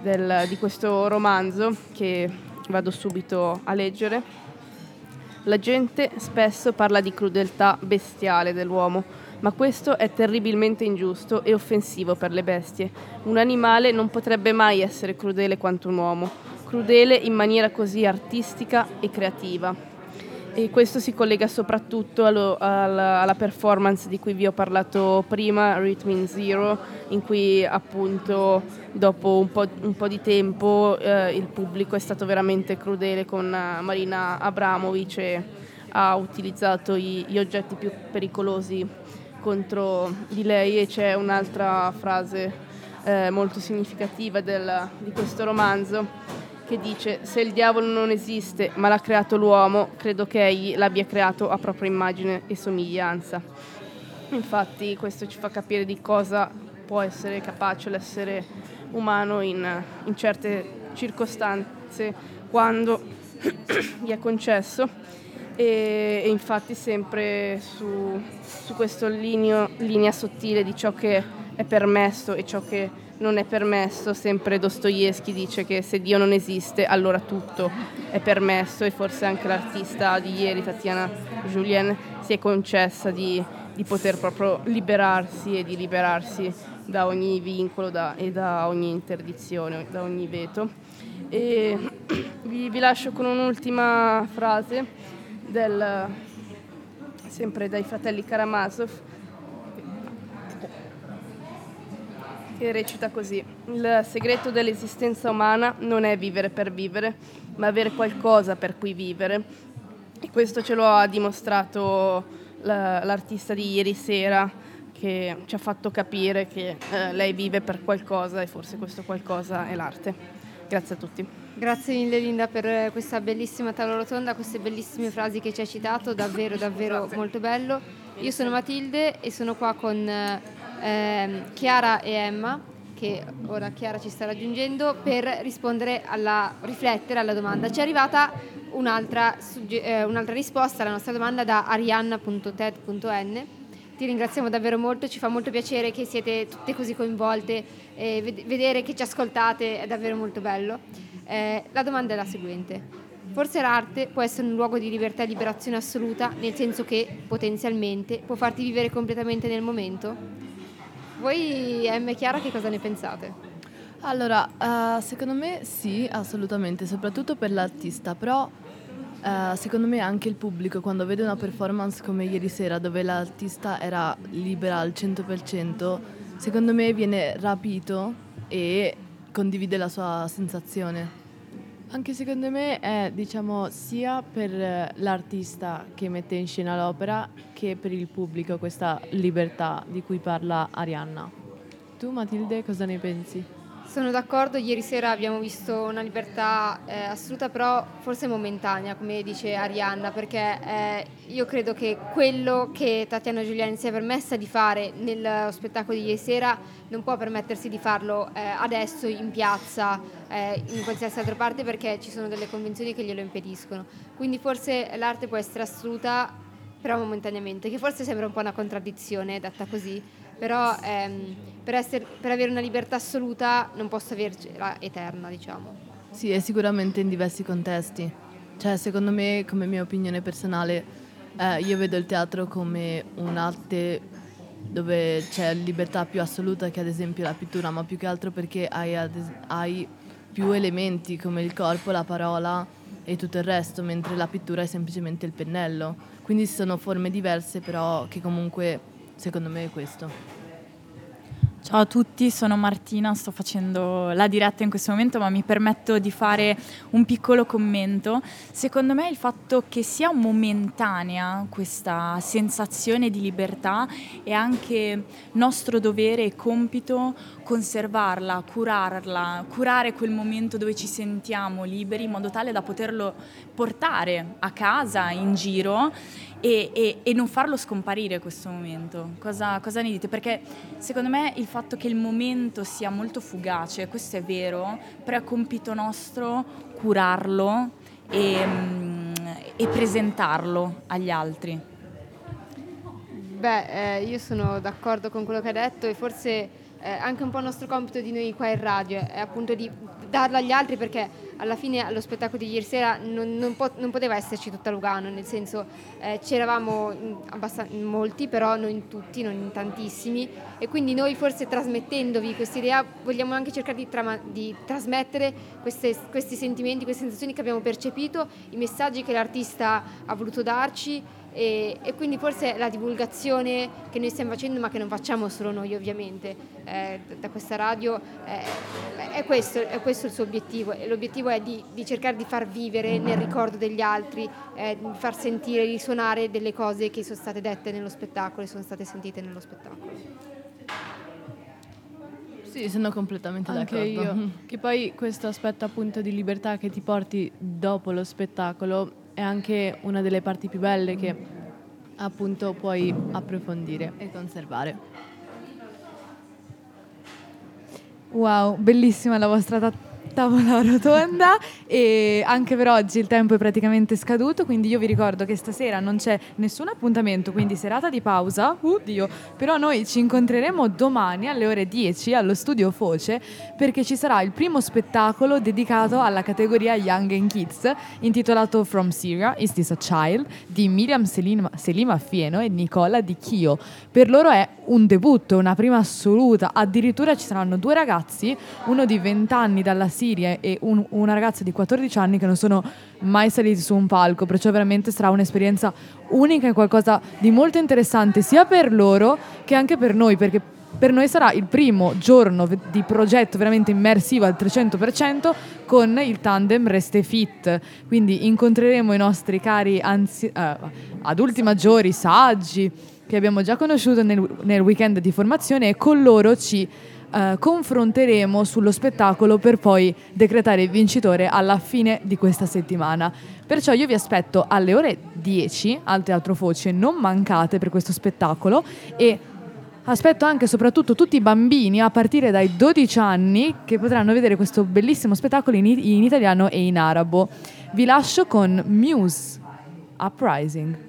del- di questo romanzo che vado subito a leggere. La gente spesso parla di crudeltà bestiale dell'uomo, ma questo è terribilmente ingiusto e offensivo per le bestie. Un animale non potrebbe mai essere crudele quanto un uomo, crudele in maniera così artistica e creativa. E questo si collega soprattutto allo- alla, alla performance di cui vi ho parlato prima, Rhythm in Zero, in cui appunto dopo un po', un po' di tempo eh, il pubblico è stato veramente crudele con eh, Marina Abramovic e ha utilizzato i- gli oggetti più pericolosi contro di lei e c'è un'altra frase eh, molto significativa del- di questo romanzo che dice se il diavolo non esiste ma l'ha creato l'uomo, credo che egli l'abbia creato a propria immagine e somiglianza. Infatti questo ci fa capire di cosa può essere capace l'essere umano in, in certe circostanze quando <clears throat> gli è concesso e, e infatti sempre su, su questa linea sottile di ciò che è permesso e ciò che non è permesso, sempre Dostoevsky dice che se Dio non esiste allora tutto è permesso e forse anche l'artista di ieri, Tatiana Julien, si è concessa di, di poter proprio liberarsi e di liberarsi da ogni vincolo da- e da ogni interdizione, da ogni veto. E <clears throat> vi, vi lascio con un'ultima frase del, sempre dai fratelli Karamazov che recita così: Il segreto dell'esistenza umana non è vivere per vivere, ma avere qualcosa per cui vivere. E questo ce lo ha dimostrato la- l'artista di ieri sera, che ci ha fatto capire che eh, lei vive per qualcosa e forse questo qualcosa è l'arte. Grazie a tutti. Grazie mille Linda per eh, questa bellissima tavola rotonda, queste bellissime frasi che ci hai citato, davvero davvero molto bello. Io sono Matilde e sono qua con eh, Chiara e Emma, che ora Chiara ci sta raggiungendo, per rispondere alla, riflettere alla domanda. Ci è arrivata un'altra, eh, un'altra risposta alla nostra domanda da arianna.ted.n. Ti ringraziamo davvero molto, ci fa molto piacere che siete tutte così coinvolte e ved- vedere che ci ascoltate è davvero molto bello. Eh, la domanda è la seguente. Forse l'arte può essere un luogo di libertà e liberazione assoluta, nel senso che, potenzialmente, può farti vivere completamente nel momento? Voi, e Chiara, che cosa ne pensate? Allora, eh, secondo me sì, assolutamente, soprattutto per l'artista, però eh, secondo me anche il pubblico quando vede una performance come ieri sera dove l'artista era libera al 100%, secondo me viene rapito e condivide la sua sensazione. Anche secondo me è, diciamo, sia per eh, l'artista che mette in scena l'opera che per il pubblico questa libertà di cui parla Arianna. Tu Matilde cosa ne pensi? Sono d'accordo, ieri sera abbiamo visto una libertà eh, assoluta, però forse momentanea, come dice Arianna, perché eh, io credo che quello che Tatiana Giuliani si è permessa di fare nello spettacolo di ieri sera non può permettersi di farlo eh, adesso in piazza, eh, in qualsiasi altra parte, perché ci sono delle convenzioni che glielo impediscono. Quindi forse l'arte può essere assoluta, però momentaneamente, che forse sembra un po' una contraddizione detta così, però ehm, per, essere- per avere una libertà assoluta non posso avercela eterna, diciamo. Sì, e sicuramente in diversi contesti. Cioè, secondo me, come mia opinione personale, eh, io vedo il teatro come un'arte dove c'è libertà più assoluta che ad esempio la pittura, ma più che altro perché hai, ad es- hai più elementi come il corpo, la parola e tutto il resto, mentre la pittura è semplicemente il pennello. Quindi sono forme diverse, però che comunque secondo me è questo. Ciao a tutti, sono Martina, sto facendo la diretta in questo momento, ma mi permetto di fare un piccolo commento. Secondo me il fatto che sia momentanea questa sensazione di libertà è anche nostro dovere e compito conservarla, curarla, curare quel momento dove ci sentiamo liberi in modo tale da poterlo portare a casa, in giro e, e- e non farlo scomparire questo momento. Cosa, cosa ne dite? Perché secondo me il fatto che il momento sia molto fugace, questo è vero, però è compito nostro curarlo e, mm, e presentarlo agli altri. Beh, eh, io sono d'accordo con quello che hai detto e forse eh, anche un po' il nostro compito di noi qua in radio è appunto di darlo agli altri perché alla fine allo spettacolo di ieri sera non, non po- non poteva esserci tutta Lugano, nel senso eh, c'eravamo in, abbastan- in molti, però non in tutti, non in tantissimi e quindi noi forse trasmettendovi questa idea vogliamo anche cercare di, trama- di trasmettere queste- questi sentimenti, queste sensazioni che abbiamo percepito, i messaggi che l'artista ha voluto darci e, e quindi forse la divulgazione che noi stiamo facendo, ma che non facciamo solo noi ovviamente, eh, da- questa radio, eh, è, questo, è questo il suo obiettivo. E l'obiettivo è di, di cercare di far vivere nel ricordo degli altri, eh, di far sentire, risuonare delle cose che sono state dette nello spettacolo e sono state sentite nello spettacolo. Sì, sono completamente d'accordo. Anche Mm-hmm. io. <laughs> Che poi questo aspetto appunto di libertà che ti porti dopo lo spettacolo è anche una delle parti più belle che appunto puoi approfondire e conservare. Wow, bellissima la vostra ta- tavola <laughs> rotonda e anche per oggi il tempo è praticamente scaduto, quindi io vi ricordo che stasera non c'è nessun appuntamento, quindi serata di pausa, oddio, però noi ci incontreremo domani alle ore 10 allo studio Foce perché ci sarà il primo spettacolo dedicato alla categoria Young and Kids intitolato From Syria, Is This a Child? di Miriam Selima, Selima Fieno e Nicola Di Chio. Per loro è un debutto, una prima assoluta, addirittura ci saranno due ragazzi, uno di 20 anni dalla Siria e un- una ragazza di 14 anni che non sono mai saliti su un palco, perciò veramente sarà un'esperienza unica e qualcosa di molto interessante sia per loro che anche per noi, perché per noi sarà il primo giorno di progetto veramente immersivo al 300% con il tandem Reste Fit. Quindi incontreremo i nostri cari anzi- eh, adulti maggiori, saggi, che abbiamo già conosciuto nel, nel weekend di formazione e con loro ci eh, confronteremo sullo spettacolo per poi decretare il vincitore alla fine di questa settimana. Perciò io vi aspetto alle ore 10 al Teatro Foce, non mancate per questo spettacolo e aspetto anche e soprattutto tutti i bambini a partire dai 12 anni che potranno vedere questo bellissimo spettacolo in, in italiano e in arabo. Vi lascio con Muse Uprising.